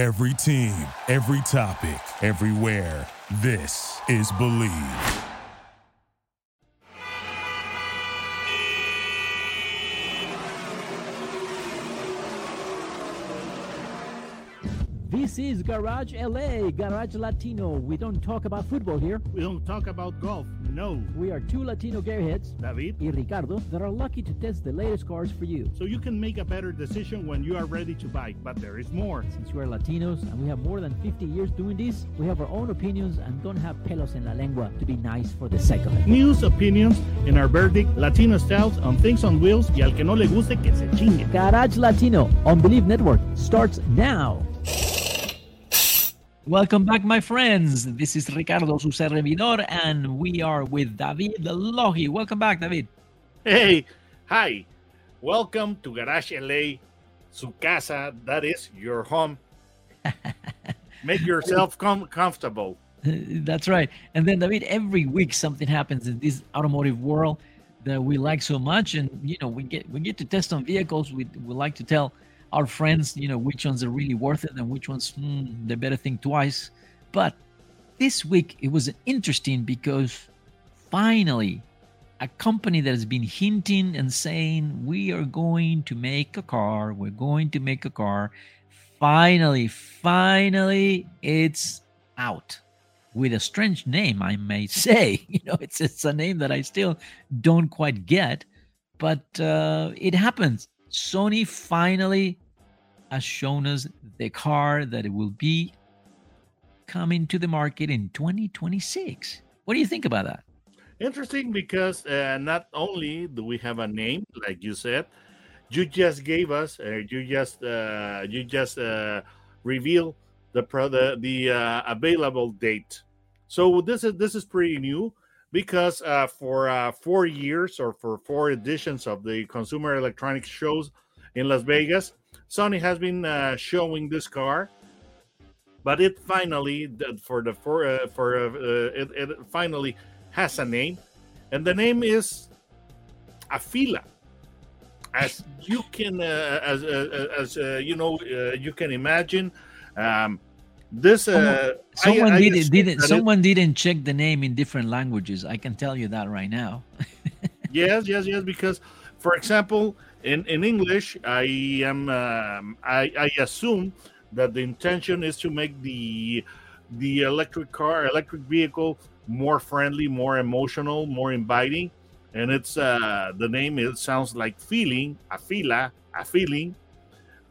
Every team, every topic, everywhere. This is Bleav. This is Garage LA, Garage Latino. We don't talk about football here. We don't talk about golf. No. We are two Latino gearheads, David. and Ricardo, that are lucky to test the latest cars for you. So you can make a better decision when you are ready to buy. But there is more. Since we are Latinos and we have more than 50 years doing this, we have our own opinions and don't have pelos en la lengua to be nice for the sake of it. News, opinions, and our verdict, Latino styles on things on wheels y al que no le guste que se chingue. Garage Latino on Bleav Network starts now. Welcome back, my friends. This is Ricardo, su servidor, and we are with David Logi. Welcome back, David. Hey, hi. Welcome to Garage LA, su casa. That is your home. Make yourself com- comfortable. That's right. And then, David, every week something happens in this automotive world that we like so much, and you know, we get we get to test on vehicles. We we like to tell our friends, you know, which ones are really worth it and which ones hmm, they better think twice. But this week it was interesting because finally, a company that has been hinting and saying we are going to make a car, we're going to make a car. Finally, finally, it's out with a strange name, I may say. You know, it's it's a name that I still don't quite get, but uh, it happens. Sony finally has shown us the car that it will be coming to the market in 2026. What do you think about that? Interesting because uh, not only do we have a name, like you said, you just gave us, uh, you just uh, you just uh, revealed the the, the uh, available date. So this is this is pretty new because uh, for uh, four years or for four editions of the Consumer Electronics shows in Las Vegas, Sony has been uh, showing this car, but it finally for the for uh, for uh, it, it finally has a name, and the name is Afeela. As you can, uh, as uh, as uh, you know, uh, you can imagine, um, this. Uh, I- Someone I didn't didn't that it- someone didn't check the name in different languages. I can tell you that right now. yes yes yes because for example in in english i am um, i i assume that the intention is to make the the electric car electric vehicle more friendly more emotional more inviting. And it's uh the name it sounds like feeling a fila a feeling.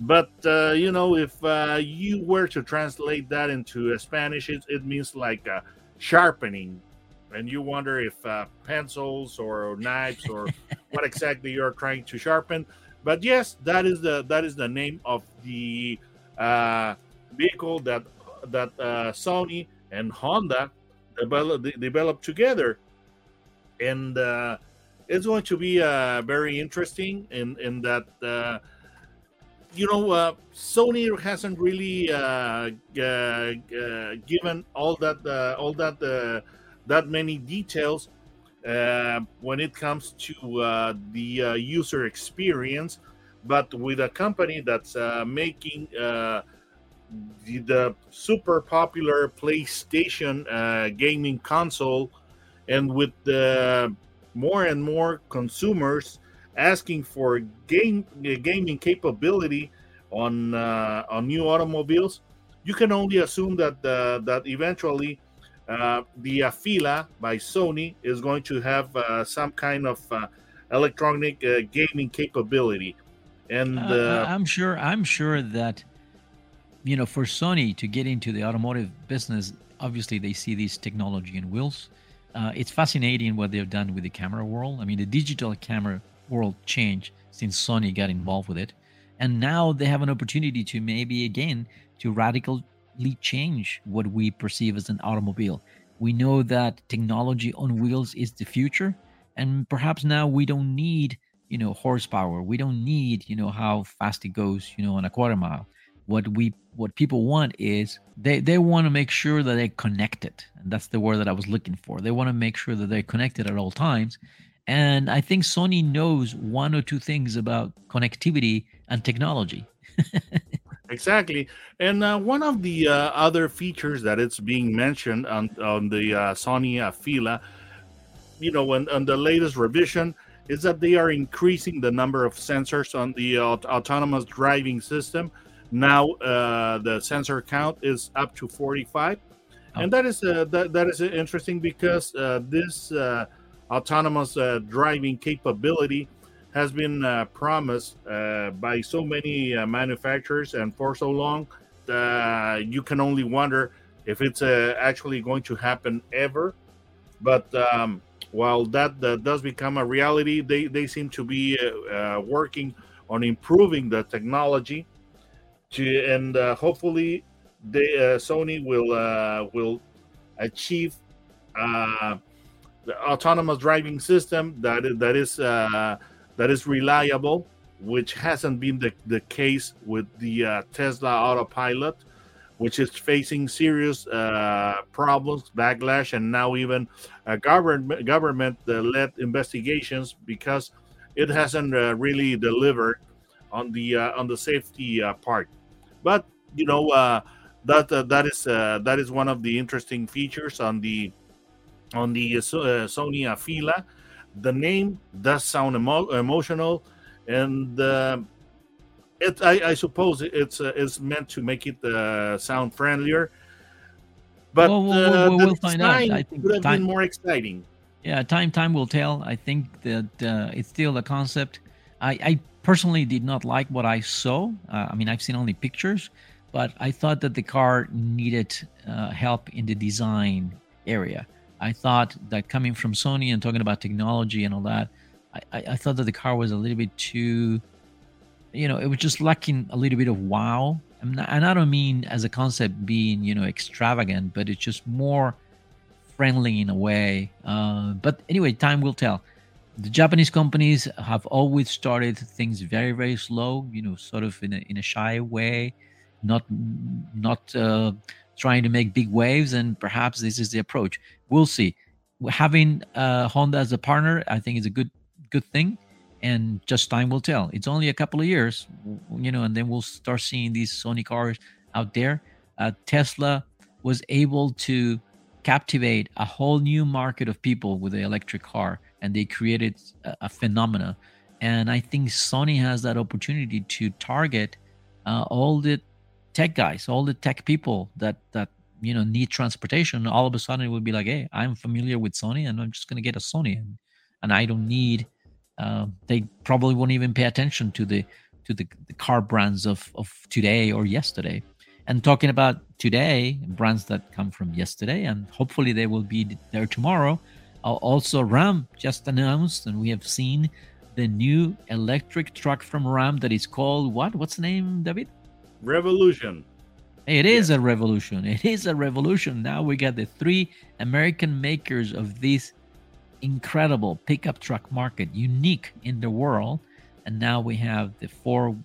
But uh, you know if uh, you were to translate that into spanish it, it means like sharpening and you wonder if uh, pencils or knives or what exactly you're trying to sharpen. But yes, that is the that is the name of the uh, vehicle that that uh, Sony and Honda develop, developed together, and uh, it's going to be uh, very interesting in in that. Uh, you know, uh, Sony hasn't really uh, uh, uh, given all that uh, all that uh, that many details uh, when it comes to uh, the uh, user experience. But with a company that's uh, making uh, the, the super popular PlayStation uh, gaming console, and with more and more consumers asking for game gaming capability on on new automobiles, you can only assume that that eventually uh, the Afeela by Sony is going to have uh, some kind of uh, electronic uh, gaming capability, and Uh, uh, I'm sure. I'm sure that you know, for Sony to get into the automotive business, obviously they see this technology in wheels. Uh, it's fascinating what they've done with the camera world. I mean, the digital camera world changed since Sony got involved with it, and now they have an opportunity to maybe again to radically change what we perceive as an automobile. We know that technology on wheels is the future, and perhaps now we don't need you know horsepower. We don't need you know how fast it goes you know on a quarter mile. What we what people want is they they want to make sure that they're connected and that's the word that i was looking for. They want to make sure that they're connected at all times and i think sony knows one or two things about connectivity and technology Exactly, and uh, one of the uh, other features that it's being mentioned on on the uh, Sony uh, Fila, you know, on, on the latest revision, is that they are increasing the number of sensors on the aut- autonomous driving system. Now uh, the sensor count is up to 45, Oh. and that is uh, that, that is interesting because uh, this uh, autonomous uh, driving capability has been uh, promised uh, by so many uh, manufacturers and for so long uh, you can only wonder if it's uh, actually going to happen ever. But um, while that, uh, does become a reality they, they seem to be uh, uh, working on improving the technology to and hopefully they, sony will will achieve the autonomous driving system that that is uh, that is reliable, which hasn't been the, the case with the uh, Tesla autopilot, which is facing serious uh, problems, backlash, and now even government government led investigations because it hasn't uh, really delivered on the uh, on the safety uh, part. But you know uh, that that is that is one of the interesting features on the on the So- Sony Afeela. The name does sound emo- emotional, and uh, it I, I suppose it's uh, it's meant to make it uh, sound friendlier. But Well, we'll- uh, we'll- the we'll find out. I think would have time- been more exciting. Yeah, time time will tell. I think that uh, it's still a concept. I, I personally did not like what I saw. Uh, I mean, I've seen only pictures, but I thought that the car needed uh, help in the design area. I thought that coming from Sony and talking about technology and all that, I, I, thought that the car was a little bit too, you know, it was just lacking a little bit of wow. Not, and I don't mean as a concept being, you know, extravagant, but it's just more friendly in a way. Uh, but anyway, time will tell. The Japanese companies have always started things very, very slow. You know, sort of in a in a shy way, not not uh, trying to make big waves. And perhaps this is the approach. We'll see. Having uh, Honda as a partner, I think, is a good good thing. And just time will tell. It's only a couple of years, you know, and then we'll start seeing these Sony cars out there. Uh, Tesla was able to captivate a whole new market of people with the electric car and they created a, a phenomena and i think sony has that opportunity to target uh, all the tech guys all the tech people that that you know need transportation all of a sudden it would be like hey i'm familiar with sony and i'm just going to get a sony and, and i don't need uh, they probably won't even pay attention to the to the, the car brands of of today or yesterday. And talking about today brands that come from yesterday and hopefully they will be there tomorrow also ram just announced and we have seen the new electric truck from ram that is called what? What's the name david Revolution. it is a revolution. It is a revolution. Now we got the three american makers of this incredible pickup truck market unique in the world. And now we have the four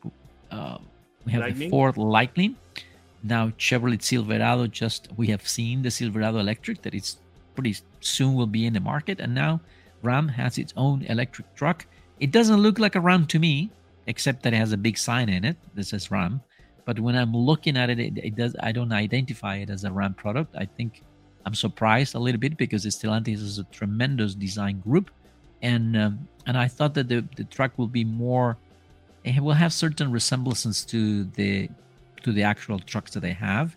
uh, we have the Lightning? ford lightning. Now chevrolet silverado just we have seen the silverado electric that is pretty soon will be in the market. And now ram has its own electric truck. It doesn't look like a ram to me except that it has a big sign in it that says ram but when i'm looking at it, it, it does i don't identify it as a ram product. I think i'm surprised a little bit because stellantis is a tremendous design group. And um, and i thought that the, the truck will be more it will have certain resemblances to the to the actual trucks that they have.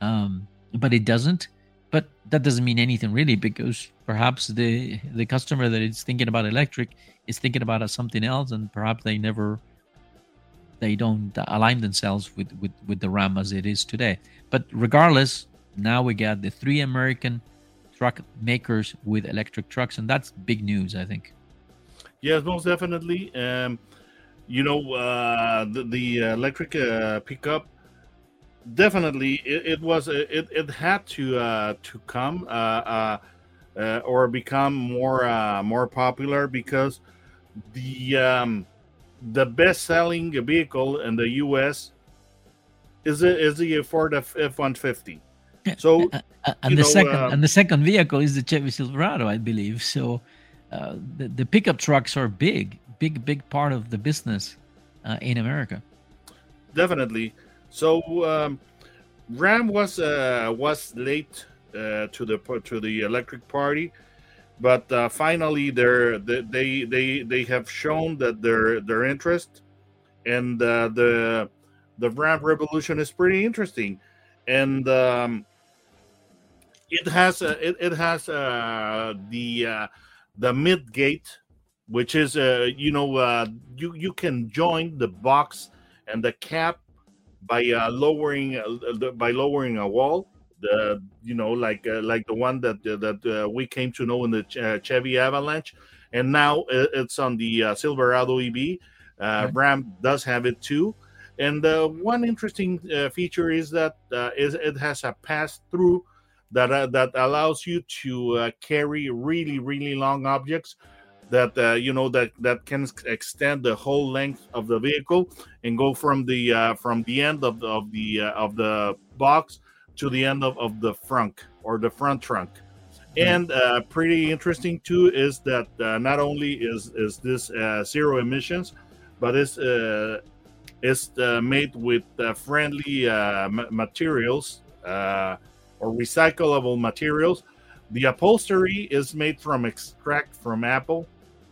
Um, but it doesn't. But that doesn't mean anything really because perhaps the the customer that is thinking about electric is thinking about something else and perhaps they never they don't align themselves with with, with the ram as it is today but regardless now we got the three american truck makers with electric trucks and that's big news i think Yes, most definitely. Um, you know, uh, the, the electric uh, pickup definitely it, it was it, it had to uh, to come uh, uh, or become more uh, more popular because the um, the best selling vehicle in the U.S. is the, is the Ford F one fifty. So Uh, uh, and the know, second uh, and the second vehicle is the Chevy Silverado, I believe. So uh, the the pickup trucks are big, big, big part of the business uh, in America. definitely So um, Ram was uh, was late uh, to the to the electric party, but uh, finally they're, they they they have shown that their their interest, and uh, the the Ram revolution is pretty interesting, and um, it has uh, it, it has uh, the uh, the mid gate, which is uh, you know uh, you you can join the box and the cap by uh, lowering uh, by lowering a wall. The you know like uh, like the one that uh, that uh, we came to know in the uh, Chevy Avalanche, and now it's on the uh, Silverado EV. Uh, Okay. Ram does have it too. And uh, one interesting uh, feature is that uh, is it has a pass through that uh, that allows you to uh, carry really really long objects that uh, you know that that can extend the whole length of the vehicle and go from the uh, from the end of the of the uh, of the box to the end of, of the front or the front trunk. And uh, pretty interesting too is that uh, not only is is this uh, zero emissions but it's uh, it's uh, made with uh, friendly uh, ma- materials uh, or recyclable materials. The upholstery is made from extract from apple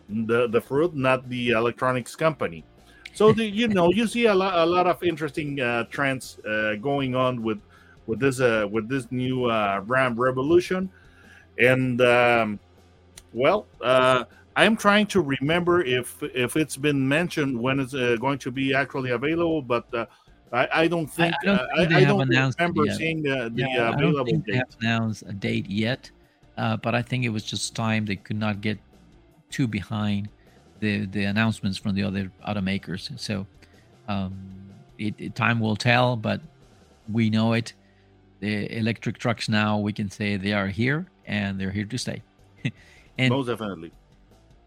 the the fruit not the electronics company. So the, you know you see a lot a lot of interesting uh, trends uh, going on with with this uh, with this new uh, ram revolution and um, well uh, i'm trying to remember if if it's been mentioned when it's uh, going to be actually available but uh, I, I don't think I don't uh, think they I, I don't announced remember seeing the, the uh, I don't available think they date. have announced a date yet, uh, but I think it was just time they could not get too behind the the announcements from the other automakers. So um, it, it- time will tell, but we know it. The electric trucks now we can say they are here and they're here to stay. and most definitely.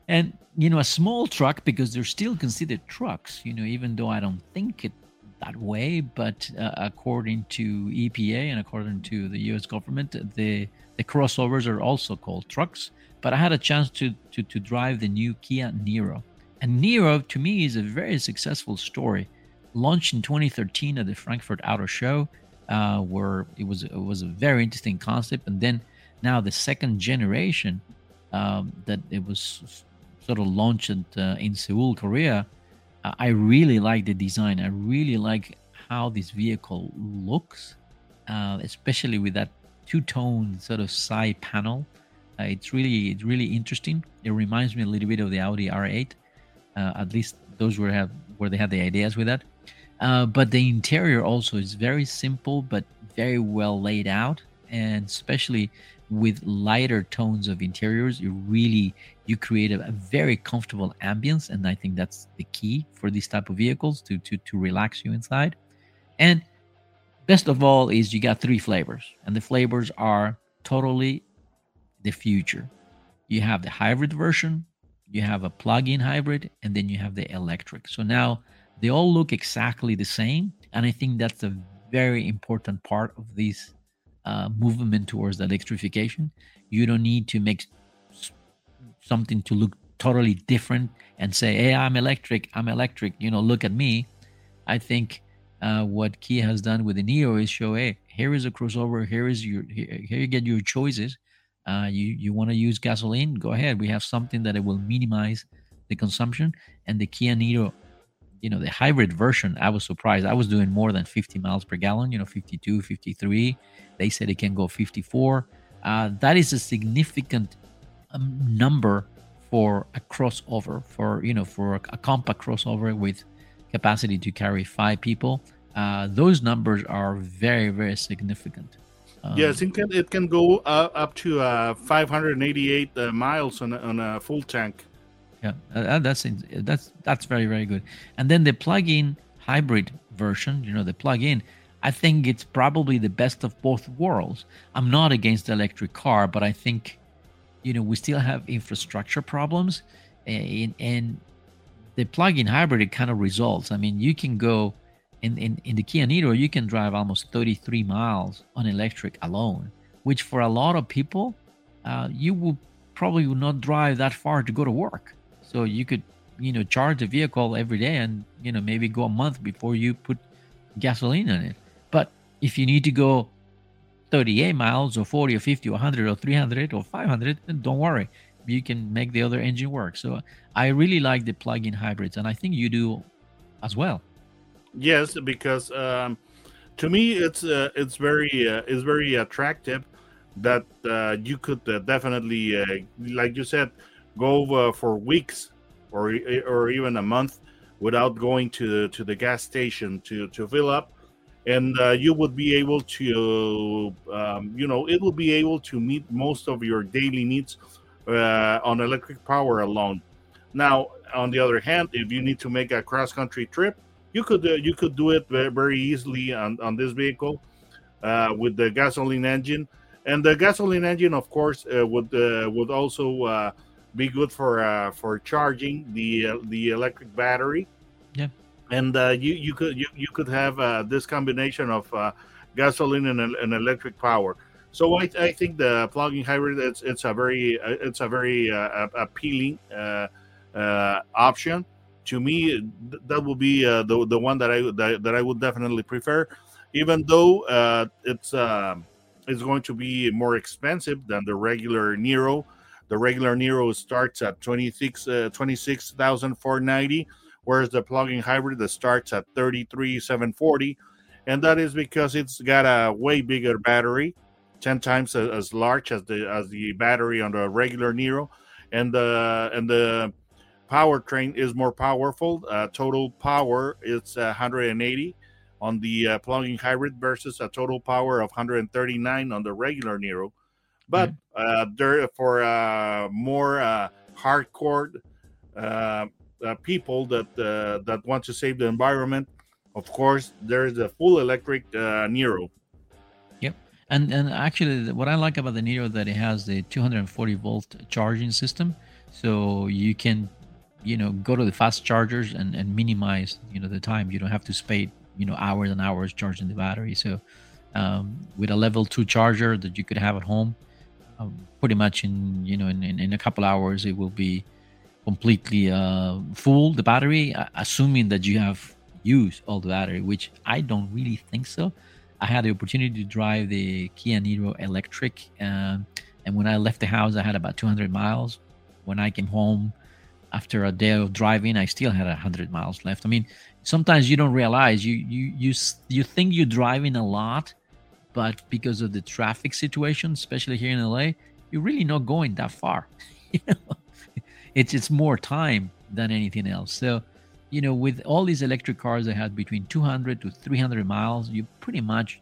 and you know a small truck because they're still considered trucks you know even though i don't think it that way but uh, according to epa and according to the us government the the crossovers are also called trucks. But i had a chance to to, to drive the new kia niro. And niro to me is a very successful story. Launched in 2013 at the frankfurt auto show uh, where it was it was a very interesting concept and then now the second generation um, that it was sort of launched uh, in Seoul, Korea. I really like the design. I really like how this vehicle looks, uh, especially with that two-tone sort of side panel. Uh, it's really it's really interesting. It reminds me a little bit of the Audi R8. Uh, at least those were have where they had the ideas with that. Uh, but the interior also is very simple but very well laid out, and especially with lighter tones of interiors, you really you create a, a very comfortable ambience, and I think that's the key for these type of vehicles to to to relax you inside. And best of all is you got three flavors, and the flavors are totally the future. You have the hybrid version, you have a plug-in hybrid, and then you have the electric. So now they all look exactly the same, and I think that's a very important part of this uh, movement towards electrification. You don't need to make something to look totally different and say, "Hey, I'm electric. I'm electric." You know, look at me. I think uh, what Kia has done with the Niro is show, "Hey, here is a crossover. Here is your here, here you get your choices. Uh, you you want to use gasoline? Go ahead. We have something that it will minimize the consumption." And the Kia Niro you know the hybrid version i was surprised. I was doing more than 50 miles per gallon you know 52 53 they said it can go 54 uh, that is a significant um, number for a crossover for you know for a, a compact crossover with capacity to carry five people. Uh, those numbers are very very significant. Um, yes it can it can go uh, up to uh, 588 uh, miles on on a full tank Yeah, uh, that's in- that's that's very very good. And then the plug-in hybrid version, you know, the plug-in, I think it's probably the best of both worlds. I'm not against the electric car, but I think, you know, we still have infrastructure problems, and and the plug-in hybrid it kind of results. I mean, you can go in in in the Kia Niro, you can drive almost 33 miles on electric alone, which for a lot of people, uh, you will probably will not drive that far to go to work. So you could, you know, charge the vehicle every day and, you know, maybe go a month before you put gasoline in it. But if you need to go 38 miles or 40 or 50 or 100 or 300 or 500, then don't worry. You can make the other engine work. So I really like the plug-in hybrids, and I think you do as well. Yes, because um, to me it's uh, it's very uh, it's very attractive that uh, you could uh, definitely, uh, like you said, go uh, for weeks or or even a month without going to to the gas station to to fill up, and uh, you would be able to, um, you know, it will be able to meet most of your daily needs uh, on electric power alone. Now, on the other hand, if you need to make a cross country trip, you could you could do it very easily on on this vehicle with the gasoline engine and the gasoline engine, of course, uh, would uh, would also uh, be good for uh, for charging the uh, the electric battery. Yeah, and uh, you you could you, you could have this combination of gasoline and, and electric power. So I, I think the plug-in hybrid it's it's a very it's a very appealing option to me. That would be the the one that I that, that I would definitely prefer, even though it's. Um, is going to be more expensive than the regular Niro. The regular Niro starts at 26 uh, 26,490 whereas the plug-in hybrid that starts at 33,740 and that is because it's got a way bigger battery 10 times as, large as the as the battery on the regular Niro. and the and the powertrain is more powerful uh, total power is 180 on the uh, plug-in hybrid versus a total power of 139 on the regular Niro. But mm-hmm. Uh, there for uh, more uh, hardcore uh, uh, people that uh, that want to save the environment, of course, there's a full electric uh, Niro. Yep, and and actually, what I like about the Niro that it has the 240 volt charging system, so you can you know go to the fast chargers and, and minimize you know the time you don't have to spend you know hours and hours charging the battery. So um, with a level two charger that you could have at home, um, pretty much in you know in, in, in, a couple hours it will be completely uh, full the battery, assuming that you have used all the battery, which I don't really think so. I had the opportunity to drive the Kia Niro electric, um, and when I left the house, I had about 200 miles. When I came home after a day of driving, I still had 100 miles left. I mean, sometimes you don't realize you you you you think you're driving a lot but because of the traffic situation especially here in la you're really not going that far it's it's more time than anything else. So you know with all these electric cars that have between 200 to 300 miles you're pretty much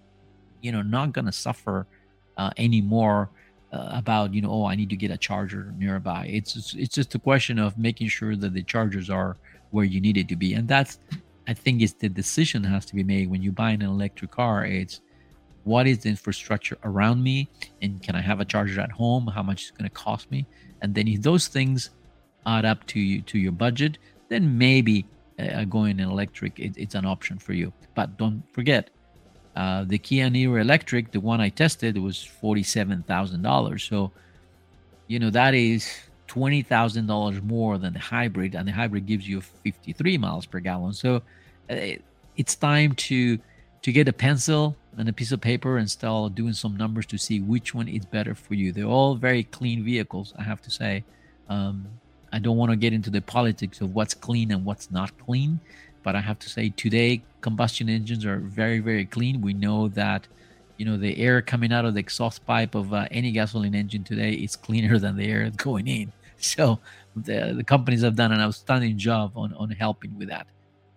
you know not gonna suffer uh, anymore uh, about you know oh i need to get a charger nearby. It's it's just a question of making sure that the chargers are where you need it to be. And that's I think it's the decision has to be made when you buy an electric car. It's what is the infrastructure around me, and can I have a charger at home? How much is going to cost me? And then if those things add up to you to your budget, then maybe uh, going electric it, it's an option for you. But don't forget, uh, the Kia Niro Electric, the one I tested, was forty-seven thousand dollars. So, you know that is twenty thousand dollars more than the hybrid, and the hybrid gives you fifty-three miles per gallon. So uh, it's time to to get a pencil and a piece of paper and start doing some numbers to see which one is better for you. They're all very clean vehicles, I have to say. Um, I don't want to get into the politics of what's clean and what's not clean, but I have to say today combustion engines are very very clean. We know that you know the air coming out of the exhaust pipe of uh, any gasoline engine today is cleaner than the air going in. So the, the companies have done an outstanding job on, on helping with that.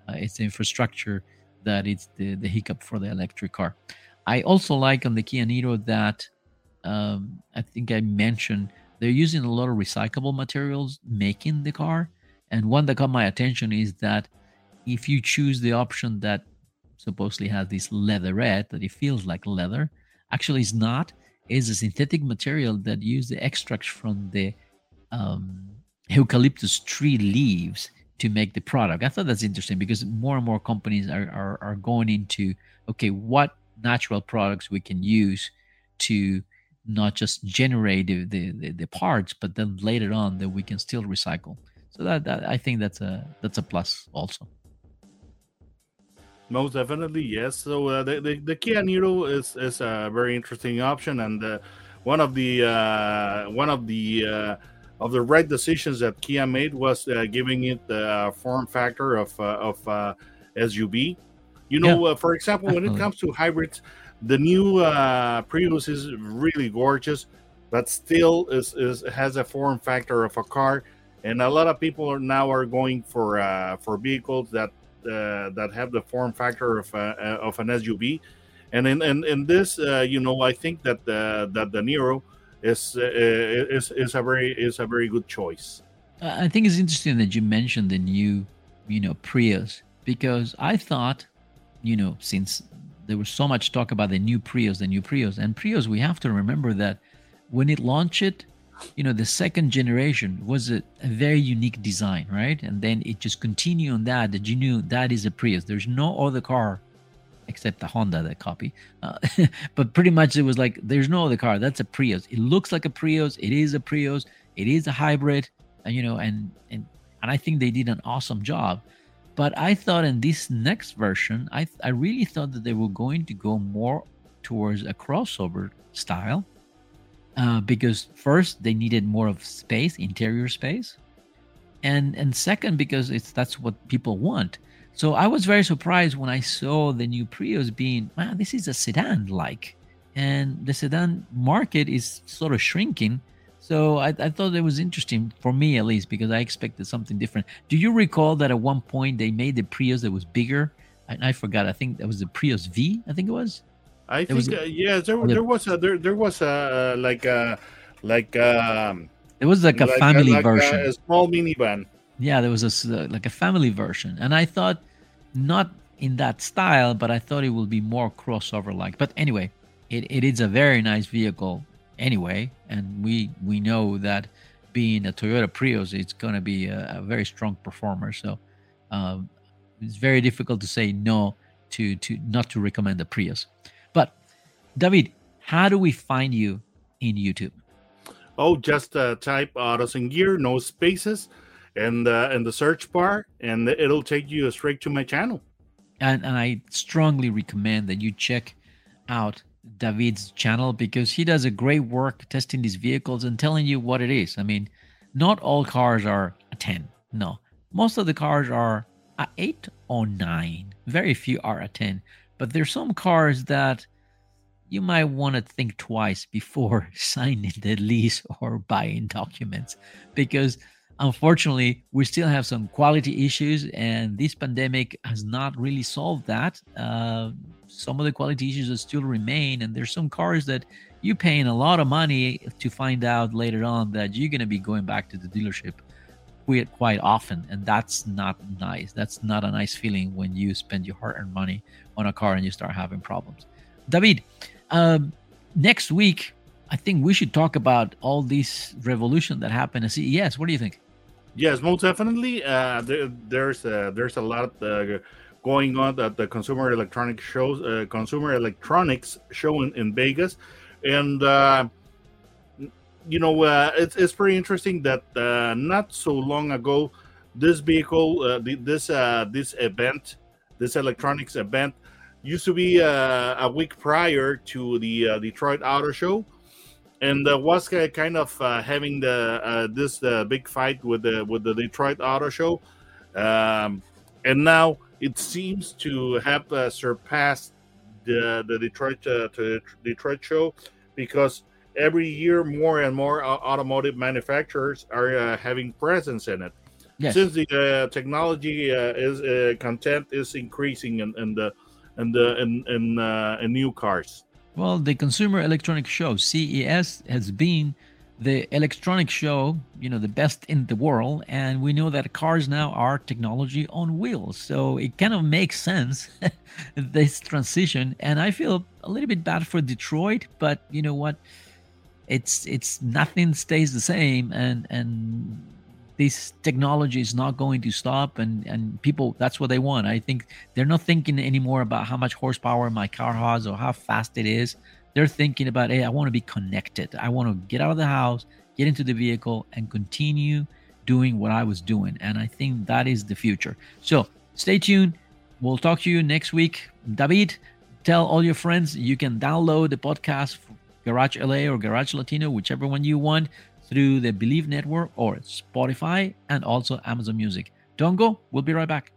Uh, it's infrastructure that it's the, the hiccup for the electric car. I also like on the Kia Niro that um, I think I mentioned they're using a lot of recyclable materials making the car. And one that caught my attention is that if you choose the option that supposedly has this leatherette that it feels like leather, actually it's not. It's a synthetic material that use the extracts from the um, eucalyptus tree leaves to make the product. I thought that's interesting because more and more companies are, are, are going into okay, what natural products we can use to not just generate the, the, the, parts, but then later on that we can still recycle. So that, that I think that's a that's a plus also. Most definitely, yes. So uh, the, the the Kia Niro is is a very interesting option, and uh, one of the uh, one of the uh, of the right decisions that Kia made was uh, giving it the form factor of uh, of SUV. You know, yeah. for example, when it comes to hybrids, the new Prius is really gorgeous, but still is, is has a form factor of a car, and a lot of people are now are going for for vehicles that uh, that have the form factor of, uh, uh of an SUV. And in, in, in this, uh, you know, I think that the, that the Niro is, is is a very is a very good choice. Uh, I think it's interesting that you mentioned the new, you know, Prius because I thought, you know, since there was so much talk about the new Prius, the new Prius, and Prius, we have to remember that when it launched, it, you know the second generation was a, a, very unique design right and then it just continued on that that you knew that is a prius there's no other car except the honda that copy. Uh, but pretty much it was like there's no other car. That's a prius. It looks like a prius. It is a prius. It is a hybrid. And you know and and and i think they did an awesome job. But i thought in this next version i i really thought that they were going to go more towards a crossover style uh, because first they needed more of space, interior space, and and second because it's that's what people want. So I was very surprised when I saw the new Prius being, man, this is a sedan like, and the sedan market is sort of shrinking. So I, I thought it was interesting for me at least because I expected something different. Do you recall that at one point they made the Prius that was bigger? I, I forgot. I think that was the Prius V. I think it was. I think uh, yeah, there, there was a there, there was a like a like um it was like a like family a, like version, a, a, small minivan. Yeah, there was a like a family version, and I thought not in that style, but I thought it would be more crossover like. But anyway, it, it is a very nice vehicle anyway, and we we know that being a Toyota Prius, it's going to be a, a, very strong performer. So um, it's very difficult to say no to to not to recommend the Prius. But David, how do we find you in YouTube? Oh, just uh, type Autos and Gear, no spaces, and uh, in the search bar, and it'll take you straight to my channel. And, and I strongly recommend that you check out David's channel because he does a great work testing these vehicles and telling you what it is. I mean, not all cars are a 10. No, most of the cars are a 8 or 9. Very few are a 10. But there's some cars that you might want to think twice before signing the lease or buying documents because unfortunately we still have some quality issues and this pandemic has not really solved that. Uh, some of the quality issues still remain and there's some cars that you're paying a lot of money to find out later on that you're going to be going back to the dealership quite quite often and that's not nice. That's not a nice feeling when you spend your hard-earned money on a car and you start having problems. David um, next week i think we should talk about all this revolution that happened at ces what do you think yes most definitely. Uh, there, there's uh, there's a lot uh, going on at the consumer electronics shows uh, consumer electronics show in, in vegas. And uh, you know, uh, it's, it's pretty interesting that uh, not so long ago, this vehicle, uh, this uh, this event, this electronics event, used to be uh, a week prior to the uh, Detroit Auto Show, and was kind of having the this big fight with the with the Detroit Auto Show, um, and now it seems to have surpassed the the Detroit Detroit show because every year more and more automotive manufacturers are uh, having presence in it. Yes. since the uh, technology uh, is uh, content is increasing in, in the in the in in, uh, in new cars well the consumer Electronic show ces has been the electronic show you know the best in the world and we know that cars now are technology on wheels. So it kind of makes sense this transition and i feel a little bit bad for detroit but you know what? It's it's nothing stays the same and and this technology is not going to stop and and people that's what they want. I think they're not thinking anymore about how much horsepower my car has or how fast it is. They're thinking about hey i want to be connected. I want to get out of the house get into the vehicle and continue doing what i was doing. And i think that is the future. So stay tuned. We'll talk to you next week. David, tell all your friends you can download the podcast Garage LA or Garage Latino, whichever one you want, through the Believe Network or Spotify and also Amazon Music. Don't go, we'll be right back.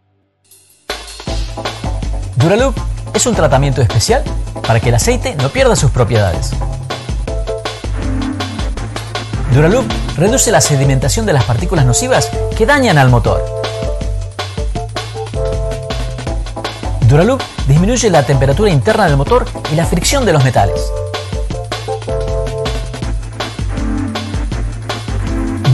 Duraloop es un tratamiento especial para que el aceite no pierda sus propiedades. Duraloop reduce la sedimentación de las partículas nocivas que dañan al motor. Duraloop disminuye la temperatura interna del motor y la fricción de los metales.